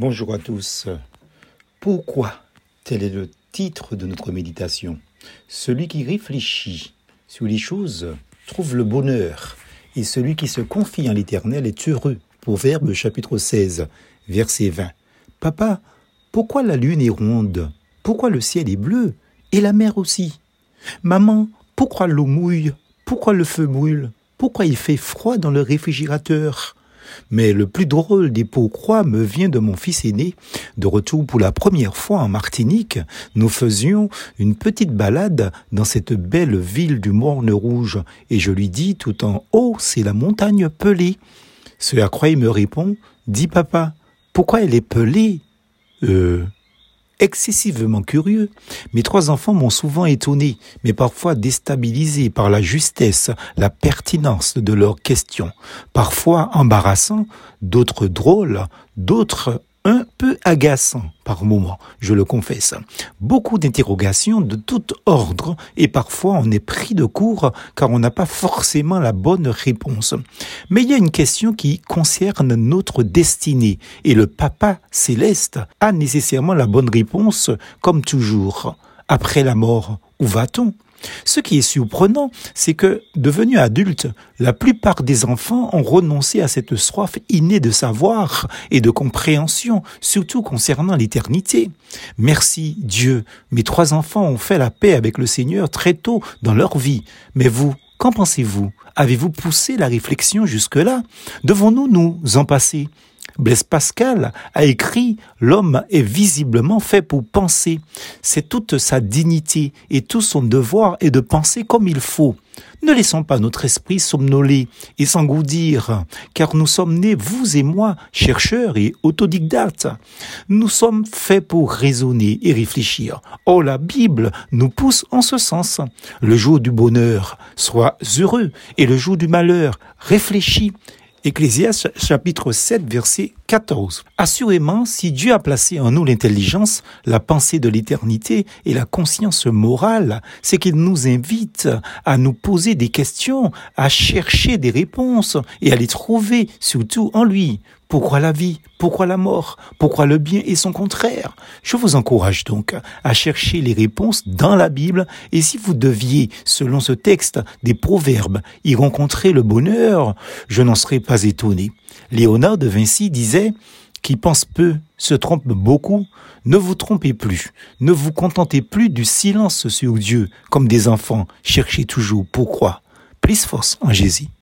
Bonjour à tous. Pourquoi Tel est le titre de notre méditation? Celui qui réfléchit sur les choses trouve le bonheur, et celui qui se confie en l'Éternel est heureux. Proverbe chapitre 16, verset 20. Papa, pourquoi la lune est ronde? Pourquoi le ciel est bleu Et la mer aussi? Maman, pourquoi l'eau mouille? Pourquoi le feu brûle? Pourquoi il fait froid dans le réfrigérateur? Mais le plus drôle des pourquoi me vient de mon fils aîné. De retour pour la première fois en Martinique, nous faisions une petite balade dans cette belle ville du Morne Rouge, et je lui dis tout en haut, c'est la montagne pelée. Ce à quoi il me répond, dis papa, pourquoi elle est pelée? Euh, excessivement curieux. Mes trois enfants m'ont souvent étonné, mais parfois déstabilisé par la justesse, la pertinence de leurs questions, parfois embarrassant, d'autres drôles, d'autres un peu agaçant par moments, je le confesse. Beaucoup d'interrogations de tout ordre et parfois on est pris de court car on n'a pas forcément la bonne réponse. Mais il y a une question qui concerne notre destinée et le Papa céleste a nécessairement la bonne réponse comme toujours. Après la mort, où va-t-on? Ce qui est surprenant, c'est que, devenus adultes, la plupart des enfants ont renoncé à cette soif innée de savoir et de compréhension, surtout concernant l'éternité. Merci Dieu, mes trois enfants ont fait la paix avec le Seigneur très tôt dans leur vie. Mais vous, qu'en pensez-vous? Avez-vous poussé la réflexion jusque-là? Devons-nous nous en passer? Blaise Pascal a écrit L'homme est visiblement fait pour penser. C'est toute sa dignité et tout son devoir est de penser comme il faut. Ne laissons pas notre esprit somnoler et s'engoudir, car nous sommes nés, vous et moi, chercheurs et autodidactes. Nous sommes faits pour raisonner et réfléchir. Oh, la Bible nous pousse en ce sens. Le jour du bonheur, sois heureux, et le jour du malheur, réfléchis. Ecclésias chapitre 7 verset 14. Assurément, si Dieu a placé en nous l'intelligence, la pensée de l'éternité et la conscience morale, c'est qu'il nous invite à nous poser des questions, à chercher des réponses et à les trouver surtout en lui. Pourquoi la vie? Pourquoi la mort? Pourquoi le bien et son contraire? Je vous encourage donc à chercher les réponses dans la Bible et si vous deviez, selon ce texte des proverbes, y rencontrer le bonheur, je n'en serais pas étonné. Léonard de Vinci disait qui pense peu se trompe beaucoup, ne vous trompez plus, ne vous contentez plus du silence sur Dieu, comme des enfants, cherchez toujours pourquoi. Plus force en Jésus.